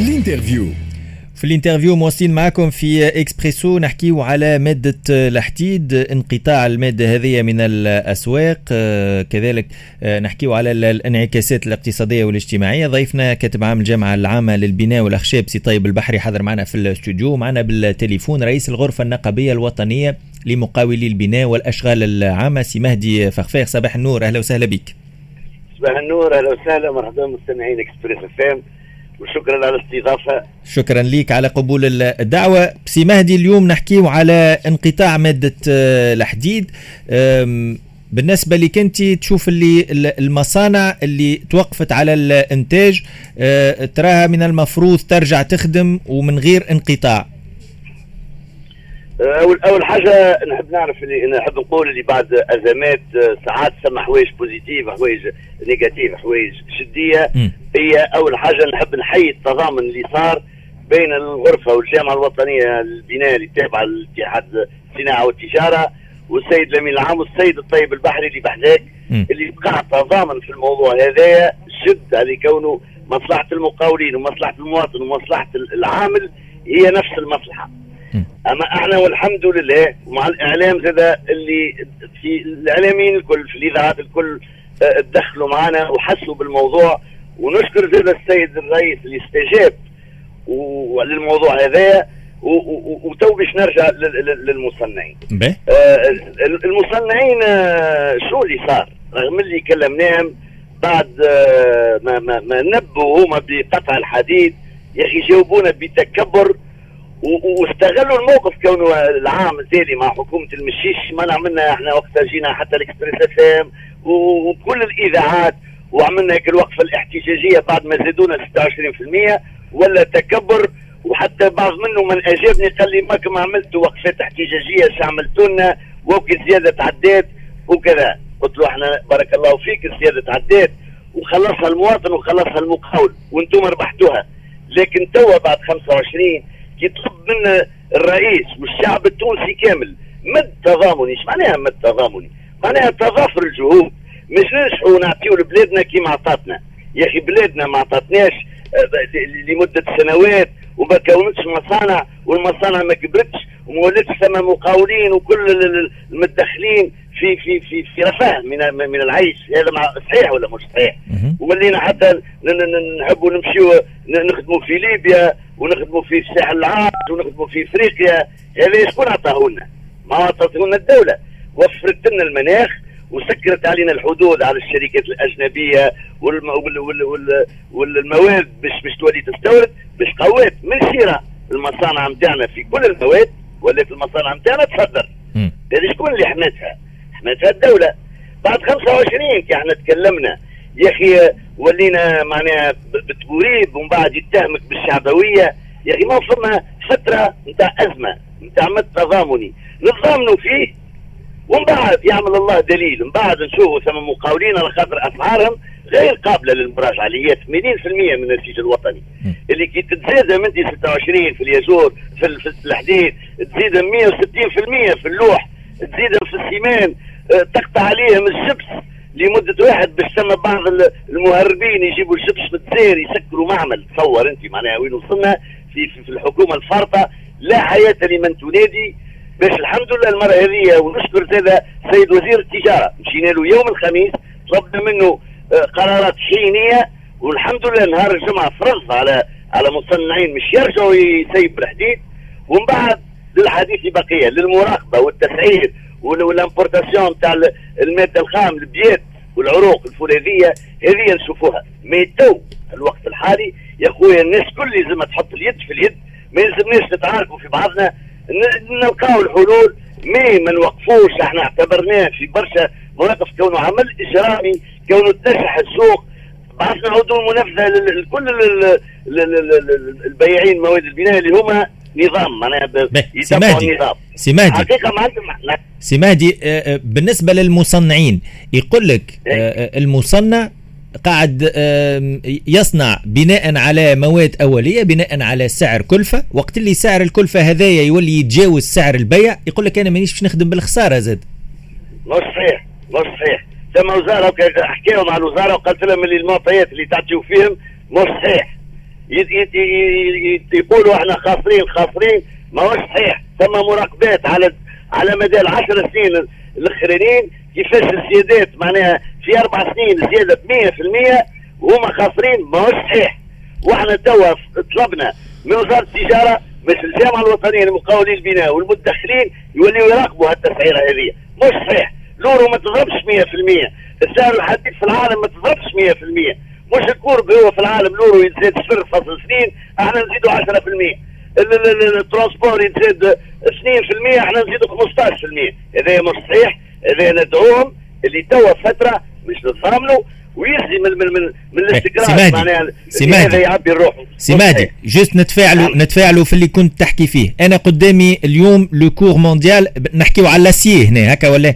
ال interview. في ال interview مواصلين معكم في إكسبريسو نحكيو على مادة الحديد انقطاع المادة هذه من الأسواق. آه، كذلك آه، نحكيو على الانعكاسات الاقتصادية والاجتماعية. ضيفنا كاتب عام الجامعة العامة للبناء والأخشاب سي طيب البحري حضر معنا في الاستوديو. معنا بالتليفون رئيس الغرفة النقابية الوطنية لمقاولي البناء والأشغال العامة سي مهدي فخفاخ صباح النور أهلا وسهلا بك. صباح النور أهلا وسهلا مرحبا مستمعين Express FM وشكرا على الاستضافة. شكرا لك على قبول الدعوة. سي مهدي اليوم نحكيو على انقطاع مادة آه، الحديد. بالنسبة لك أنت تشوف اللي ال- المصانع اللي توقفت على الإنتاج آه، تراها من المفروض ترجع تخدم ومن غير انقطاع. اول أول حاجة نحب نعرف اللي نحب نقول اللي بعد أزمات آه، ساعات ثم حوايج positives حوايج نيجاتيف حوايج شدية. هي أول حاجة نحب نحيي التضامن اللي صار بين الغرفة والجامعة الوطنية للبناء اللي تابعه لاتحاد الصناعة والتجارة والسيد الأمين العام والسيد الطيب البحري اللي بحذاك. اللي وقع تضامن في الموضوع هذايا شد على كونه مصلحة المقاولين ومصلحة المواطن ومصلحة العامل هي نفس المصلحة. أما إحنا والحمد لله ومع الإعلام زاد اللي في الإعلاميين الكل في الإذاعات الكل آه، تدخلوا معنا وحسوا بالموضوع. ونشكر زاد السيد الرئيس اللي استجاب للموضوع و- وتو باش نرجع لل- لل- للمصنعين. آه، المصنعين آه، شو اللي صار؟ رغم اللي كلمناهم بعد آه، ما, ما, ما نبوا هما بقطع الحديد يا أخي جاوبونا بتكبر. واستغلوا الموقف كونه العام التالي مع حكومة المشيش ما عملنا إحنا وقتها جينا حتى الإكسبريس إف وكل الإذاعات وعملنا هيك الوقفه الاحتجاجية بعد ما زادونا 26% ولا تكبر. وحتى بعض منهم من أجابني قال لي ما كما عملتوا وقفات احتجاجية عملتوا لنا وكي زيادة تعدات وكذا. قلت له إحنا بارك الله فيك الزياده تعدات وخلصها المواطن وخلصها المقاول. وأنتم ربحتوها. لكن توا بعد 25 يطلب منا الرئيس والشعب التونسي كامل مد تضامني. إيش معناها مد تضامني؟ معناها تضافر الجهود مش ننجحوا ونعطيو لبلادنا كيما عطاتنا. يا أخي بلادنا ما عطاتناش آه، لمدة سنوات وما كونتش مصانع والمصانع ما كبرتش وما ولاتش ثم مقاولين وكل ال- ال- المتدخلين في في في في رفاه من من العيش. هذا مع صحيح ولا مش صحيح؟ ولينا حتى نحبوا نمشيو نخدموا في ليبيا ونخدموا في الساحل العاج ونخدموا في إفريقيا هذا شكون عطاه لنا؟ ما عطته لنا الدولة وفرت لنا المناخ وسكرت علينا الحدود على الشركات الأجنبية والم... وال... وال... وال... والمواد باش باش تولي تستورد باش قوات من شراء المصانع نتاعنا في كل المواد ولات المصانع نتاعنا تصدر. هذه شكون اللي حماتها؟ حماتها الدولة بعد 25 كي إحنا تكلمنا يا أخي ولينا معناها بتبوريب ومن بعد يتهمك بالشعبوية. يا أخي ما فما فترة نتاع أزمة نتاع مد تضامني. نتضامنوا فيه ومن بعد يعمل الله دليل. من بعد نشوفوا ثم مقاولين على خاطر أسعارهم غير قابلة للمراجعه اللي هي 80% من النسيج الوطني. اللي كي تتزاد من دي 26 في الياجور في, ال- في الحديد تزيد 160% في اللوح تزيد في السيمان آه، تقطع عليهم الشبس. لمدة واحد باش ثم بعض ال- المهربين يجيبوا الشبس متسير يسكروا معمل. تصور انت معناها وين وصلنا في, في, في الحكومة الفارطة. لا حياة لمن تنادي. باش الحمد لله المرة هذه ونشكر زاد سيد وزير التجارة. مشينا له يوم الخميس طلبنا منه آه، قرارات حينية. والحمد لله نهار الجمعة فرض على على مصنعين مش يرجعوا يسيبوا الحديد ومن بعد للحديث بقية للمراقبة والتسعير. وال- وال importation تاع ال- المادة الخام ال billettes والعروق الفولاذية هذه نشوفوها. ما تو الوقت الحالي يا خويا الناس كل لازم تحط اليد في اليد ما يلزمناش نتعاركوا في بعضنا. نلقاو الحلول mais ما نوقفوش إحنا اعتبرناه في برشا مواقف كونه عمل إجرامي كونه تنجح السوق. بعد نعودوا المنافسه لكل ال- ال- ال- ال- البياعين مواد البناء اللي هما نظام ب- به، سي مهدي. سي مهدي حقيقة سي مهدي بالنسبة للمصنعين يقول لك آه، آه، المصنع قاعد يصنع بناء على مواد أولية بناء على سعر كلفة. وقت اللي سعر الكلفة هذايا يولي يتجاوز سعر البيع يقول لك أنا مانيش باش نخدم بالخسارة زاد. مش صحيح مش صحيح. ثم وزارة حكاوا مع الوزارة وقالت لهم اللي المعطيات اللي تعطيوا فيهم مش صحيح. يقولوا إحنا خاسرين خاسرين ما هو صحيح. ثم مراقبات على على مدى العشر سنين الاخرين كيفاش الزيادات معناها في أربع سنين زيادة ب 100% وهما خاسرين ما هو صحيح. وإحنا توا طلبنا من وزارة التجارة باش الجامعة الوطنية لمقاولي البناء والمدخرين يوليوا يراقبوا هالتسعيره هذه. مش صحيح. لورو ما تضربش 100% السعر الحديد في العالم ما تضربش 100% مش الكورب هو في العالم لورو يزيد 0.2 إحنا نزيدوا 10% الترانسبور يزيد 2% إحنا نزيدوا 15% هذا مش صحيح هذا ندعوهم اللي توا فترة مش نتفاهموا ويخزي من من من, من الاستقرار معناها سمادي. يعبي الروح. سمادي جست نتفاعلوا نعم. نتفاعلوا في اللي كنت تحكي فيه. أنا قدامي اليوم لو كور مونديال نحكيو على l'acier هنا هكا ولا؟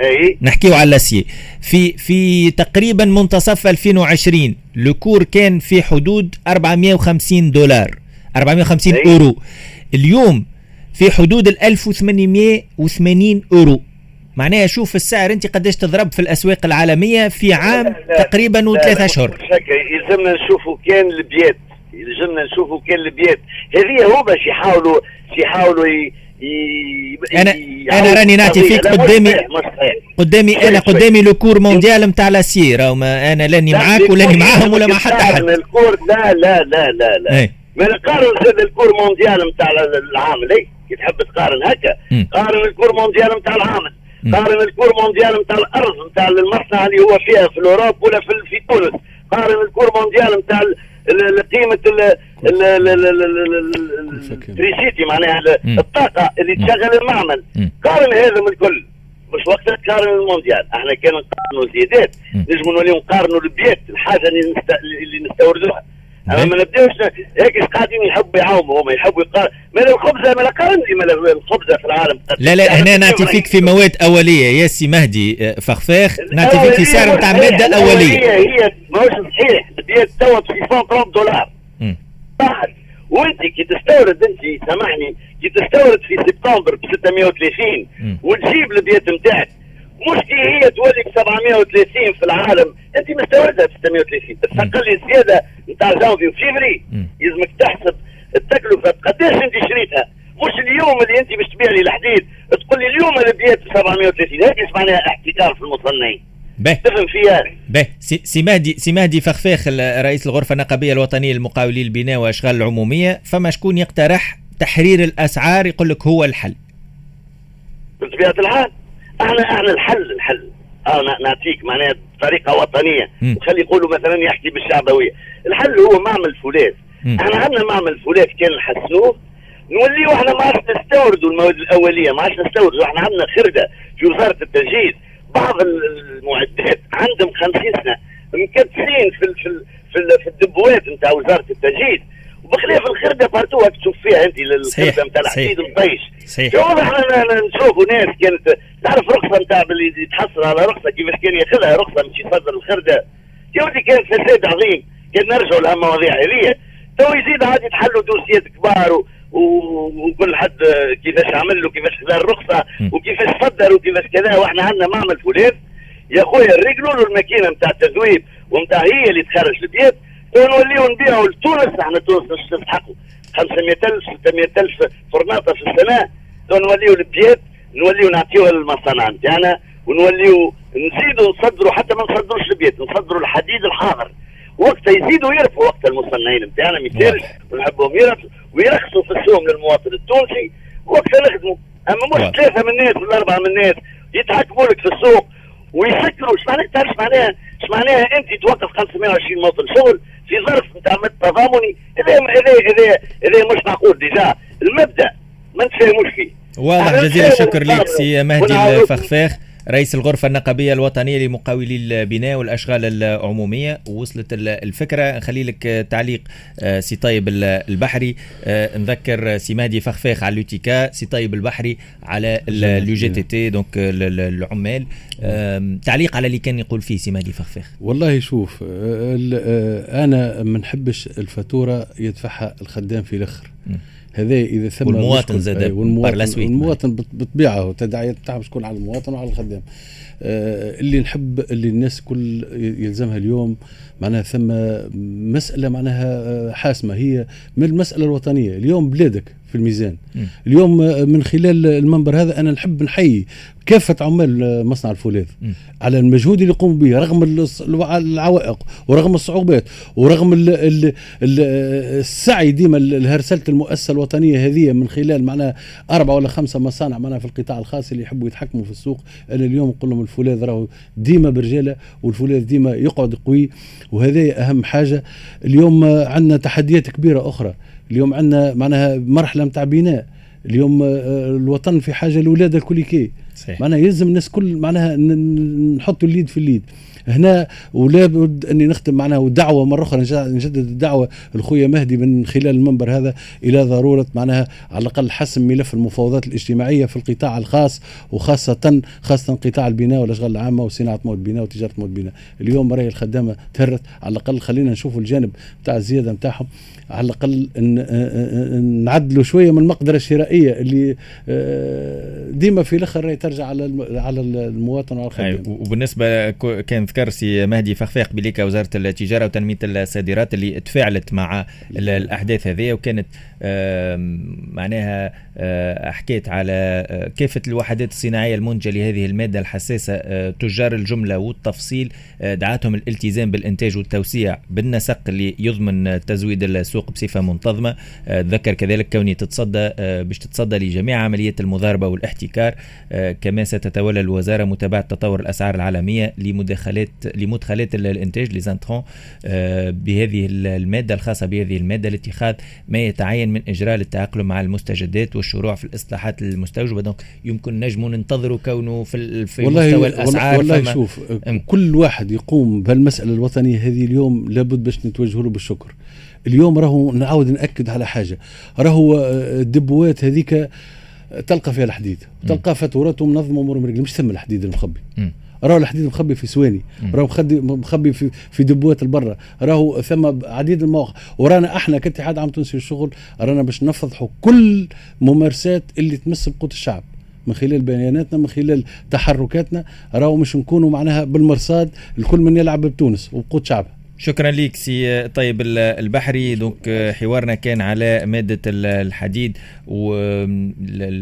إي. نحكيو على l'acier في في تقريبا منتصف 2020 le cours كان في حدود 450 دولار 450 أي. أورو. اليوم في حدود ال 1880 أورو. معناها شوف السعر أنت قداش تضرب في الأسواق العالمية في عام لا لا تقريبا وثلاثة اشهر يلزمنا نشوفوا كان ال billettes. يلزمنا نشوفوا كان ال billettes. هذه هو باش يحاولوا يحاولوا. أنا أنا راني نعطي فيك قدامي قدامي أنا قدامي le cours mondial نتاع l'acier راهو أنا لاني معاك ولاني معاهم ولا مع حتى حد. ال cours لا لا لا لا لا. ما نقارن زاد ال cours mondial نتاع العام ليه؟ كي تحب تقارن هكا. قارن ال cours mondial نتاع العام. قارن ال cours mondial نتاع الأرض نتاع المصنع اللي هو فيها في l'Europe ولا في, في تونس. قارن الكور مونديال نتاع قيمة التريسيتي معناها الطاقة اللي تشغل المعمل. قارن هذا من الكل. مش وقت تقارن المونديال. إحنا كان نقارنوا زيادات نجموا نوليو نقارنوا البيات الحاجة اللي, نست... اللي نستوردوها. أما ما نبداوش هيك قاعدين يحبوا يعاوموا. هما يحبوا يقارن ما الخبزه ما قارن لي الخبزه في العالم. لا لا هنا نعطي فيك في مواد أولية. يا سي مهدي آه، فخفاخ. نعطي فيك في سعر نتاع ماده أولية. هي هي ماهوش صحيح. بديت توا في 130 دولار. بعد وانت كي تستورد انت سامحني كي تستورد في سبتمبر ب 630 وتجيب ال billette نتاعك. مش كي هي تولي ب 730 في العالم. انت مستوردها ب 630 تستغل لي الزيادة نتاع جانفي وفيفري. يلزمك تحسب التكلفة قداش انت شريتها. مش اليوم اللي انت باش تبيع لي الحديد. تقول لي اليوم اللي billettes ب 730 هيك معناها احتكار في المصنعين. تفهم فيها؟ سي مهدي سي مهدي فخفاخ رئيس الغرفة النقابية الوطنية للمقاولين البناء وأشغال العمومية فما شكون يقترح تحرير الأسعار؟ يقول لك هو الحل. بطبيعة الحال إحنا إحنا الحل الحل. أنا نعطيك معناها بطريقه وطنية. وخلي يقولوا مثلا يحكي بالشعبوية. الحل هو معمل فولاذ. إحنا عندنا معمل فولاذ كان نحسنوه. نوليو إحنا ما عادش نستوردوا المواد الأولية ما عادش نستوردوا. إحنا عندنا خردة في وزارة التجهيز بعض المعدات عندهم 50 سنة مكدسين في في في, في الدبوات نتاع وزارة التجهيز. وبخلاف الخرده partout تشوف فيها انت الخرده نتاع الحديد والطيش صحيح. واضح إحنا نشوفوا ناس كانت تعرف رخصه نتاع اللي يتحصل على رخصه كيفاش كان ياخذها رخصه مش يصدر الخرده يا ودي كان فساد عظيم. كان نرجعوا لهالمواضيع هذه تو يزيد عاد يتحلوا دوسيات كبار وكل حد كيفاش عمل له كيفاش خذا الرخصه وكيفاش صدر وكيفاش كذا وإحنا عندنا معمل فولاذ يا خويا رجلوا له الماكينة نتاع التذويب ونتاع هي اللي تخرج ال billette ونوليو نبيعوا لتونس. إحنا تونس مش تستحقوا 500000 600000 طوناطة في السنة. نوليو ال billettes نوليو نعطيوها للمصانع نتاعنا ونوليو نزيدوا نصدروا حتى ما نصدروش ال billette نصدروا الحديد الحاضر. وقتها يزيدوا يرفعوا وقت المصنعين نتاعنا مثال ونحبهم يرفعوا ويرخصوا في السوم للمواطن التونسي. وقتها نخدموا. أما مش ثلاثة من الناس ولا أربعة من الناس يتحكموا لك في السوق ويسكروا إيش معناها؟ تعرف معناها؟ إيش معناها؟ أنت توقف 520 موطن شغل في ظرف نتاع تضامني. هذا هذا هذا هذا مش معقول déjà. المبدأ ما نتفاهموش فيه. واضح. جزيل الشكر لك سي مهدي الفخفاخ. رئيس الغرفة النقابية الوطنية لمقاولي البناء والأشغال العمومية وصلت الفكرة. نخلي لك تعليق آه، سي طيب البحري. آه، نذكر سي مهدي فخفاخ على ال UTICA سي طيب البحري على ال UGTT donc العمال. تعليق على اللي كان يقول فيه سي مهدي فخفاخ والله شوف آه، أنا ما نحبش الفاتورة يدفعها الخدام في الأخر. هذا إذا ثم والمواطن زاد والمواطن, والمواطن بطبيعة التداعيات بتاعها تكون على المواطن وعلى الخدام. آه اللي نحب اللي الناس كل يلزمها اليوم معناها ثم مسألة معناها آه، حاسمة. هي من المسألة الوطنية. اليوم بلادك في الميزان. م. اليوم من خلال المنبر هذا أنا نحب نحيي كافة عمال مصنع الفولاذ. على المجهود اللي يقوموا به رغم العوائق ورغم الصعوبات ورغم ال ال ال السعي ديما لهرسلة المؤسسة الوطنية هذه من خلال معناها أربعة ولا خمسة مصانع معناها في القطاع الخاص اللي يحبوا يتحكموا في السوق. أنا اليوم نقول لهم الفولاذ راهو ديما برجالة والفولاذ ديما يقعد قوي وهذا أهم حاجة. اليوم عندنا تحديات كبيرة أخرى. اليوم عندنا معناها مرحلة نتاع بناء. اليوم آه، الوطن في حاجة لاولاده الكل كي معناها يلزم الناس كل معناها نحطوا اليد في اليد هنا ولا بد أني نختم معناها ودعوة مرة أخرى نجدد الدعوة لخويا مهدي من خلال المنبر هذا إلى ضرورة معناها على الأقل حسم ملف المفاوضات الاجتماعية في القطاع الخاص وخاصه خاصة قطاع البناء والأشغال العامة وصناعة مواد البناء وتجارة مواد البناء. اليوم راهي الخدامة تهرت على الأقل خلينا نشوفوا الجانب تاع الزيادة نتاعهم على الأقل نعدلوا شوية من المقدرة الشرائية اللي آه، ديما في الأخر راهي ترجع على على المواطن وعلى الخدام. وبالنسبة كان ذكر سي مهدي فخفاق بليك وزاره التجارة وتنمية الصادرات اللي تفاعلت مع الأحداث هذه وكانت معناها حكيت على كافة الوحدات الصناعية المنتجه لهذه المادة الحساسة آه، تجار الجملة والتفصيل دعاتهم الالتزام بالإنتاج والتوسيع بالنسق اللي يضمن تزويد السوق بصفة منتظمة. ذكر كذلك كوني تتصدى باش تتصدى لجميع عمليات المضاربة والاحتكار كما ستتولى الوزارة متابعة تطور الأسعار العالمية لمدخلات لمدخلات الإنتاج لزانترون بهذه المادة الخاصة بهذه المادة لاتخاذ ما يتعين من اجراء للتاقلم مع المستجدات والشروع في الإصلاحات المستوجبه دونك يمكن نجموا ننتظروا كونه في, في والله مستوى الأسعار. والله شوف كل واحد يقوم بهالمسألة الوطنية هذه اليوم لابد باش نتوجه له بالشكر. اليوم راهو نعاود نأكد على حاجة. راهو آه، الدبوات هذيك تلقى فيها الحديد تلقى فاتورات ومنظمة امور مش ثم الحديد المخبي. راهو الحديد مخبي في سواني راهو مخبي في في دبوات البرة راهو ثم عديد المواقع ورانا إحنا كاتحاد عام تونسي للشغل رانا باش نفضحوا كل ممارسات اللي تمس بقوت الشعب من خلال بياناتنا من خلال تحركاتنا راهو مش نكونوا معناها بالمرصاد الكل من يلعب بتونس وبقوت شعبها. شكرا لك سي طيب البحري. donc حوارنا كان على مادة الحديد والانقطاع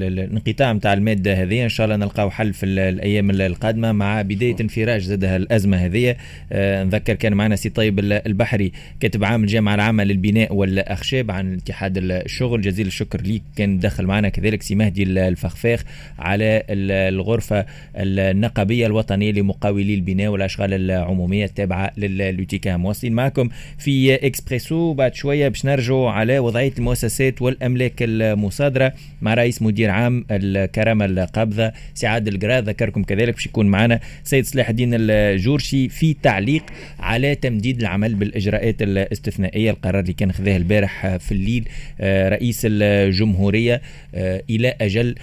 نتاع المادة هذه. إن شاء الله نلقاو حل في الأيام القادمة مع بداية انفراج زادها الأزمة هذه. آه، نذكر كان معنا سي طيب البحري كاتب عام الجامعة العامة للبناء والأخشاب عن اتحاد الشغل. جزيل الشكر ليك كان دخل معنا كذلك سي مهدي الفخفاخ على الغرفة النقابية الوطنية لمقاولي البناء والأشغال العمومية التابعة لل UTICA مواصلين معكم في إكسبريسو. بعد شوية باش نرجعوا على وضعية المؤسسات والأملاك المصادرة مع رئيس مدير عام الكرامة القابضة سعاد القرا ذكركم كذلك باش يكون معنا سيد صلاح الدين الجورشي في تعليق على تمديد العمل بالإجراءات الاستثنائية. القرار اللي كان خذاه البارح في الليل آه، رئيس الجمهورية آه، إلى أجل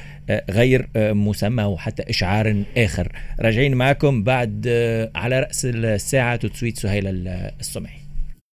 غير مسمى وحتى إشعار آخر. راجعين معكم بعد على رأس الساعة. تسويت سهيل السمعي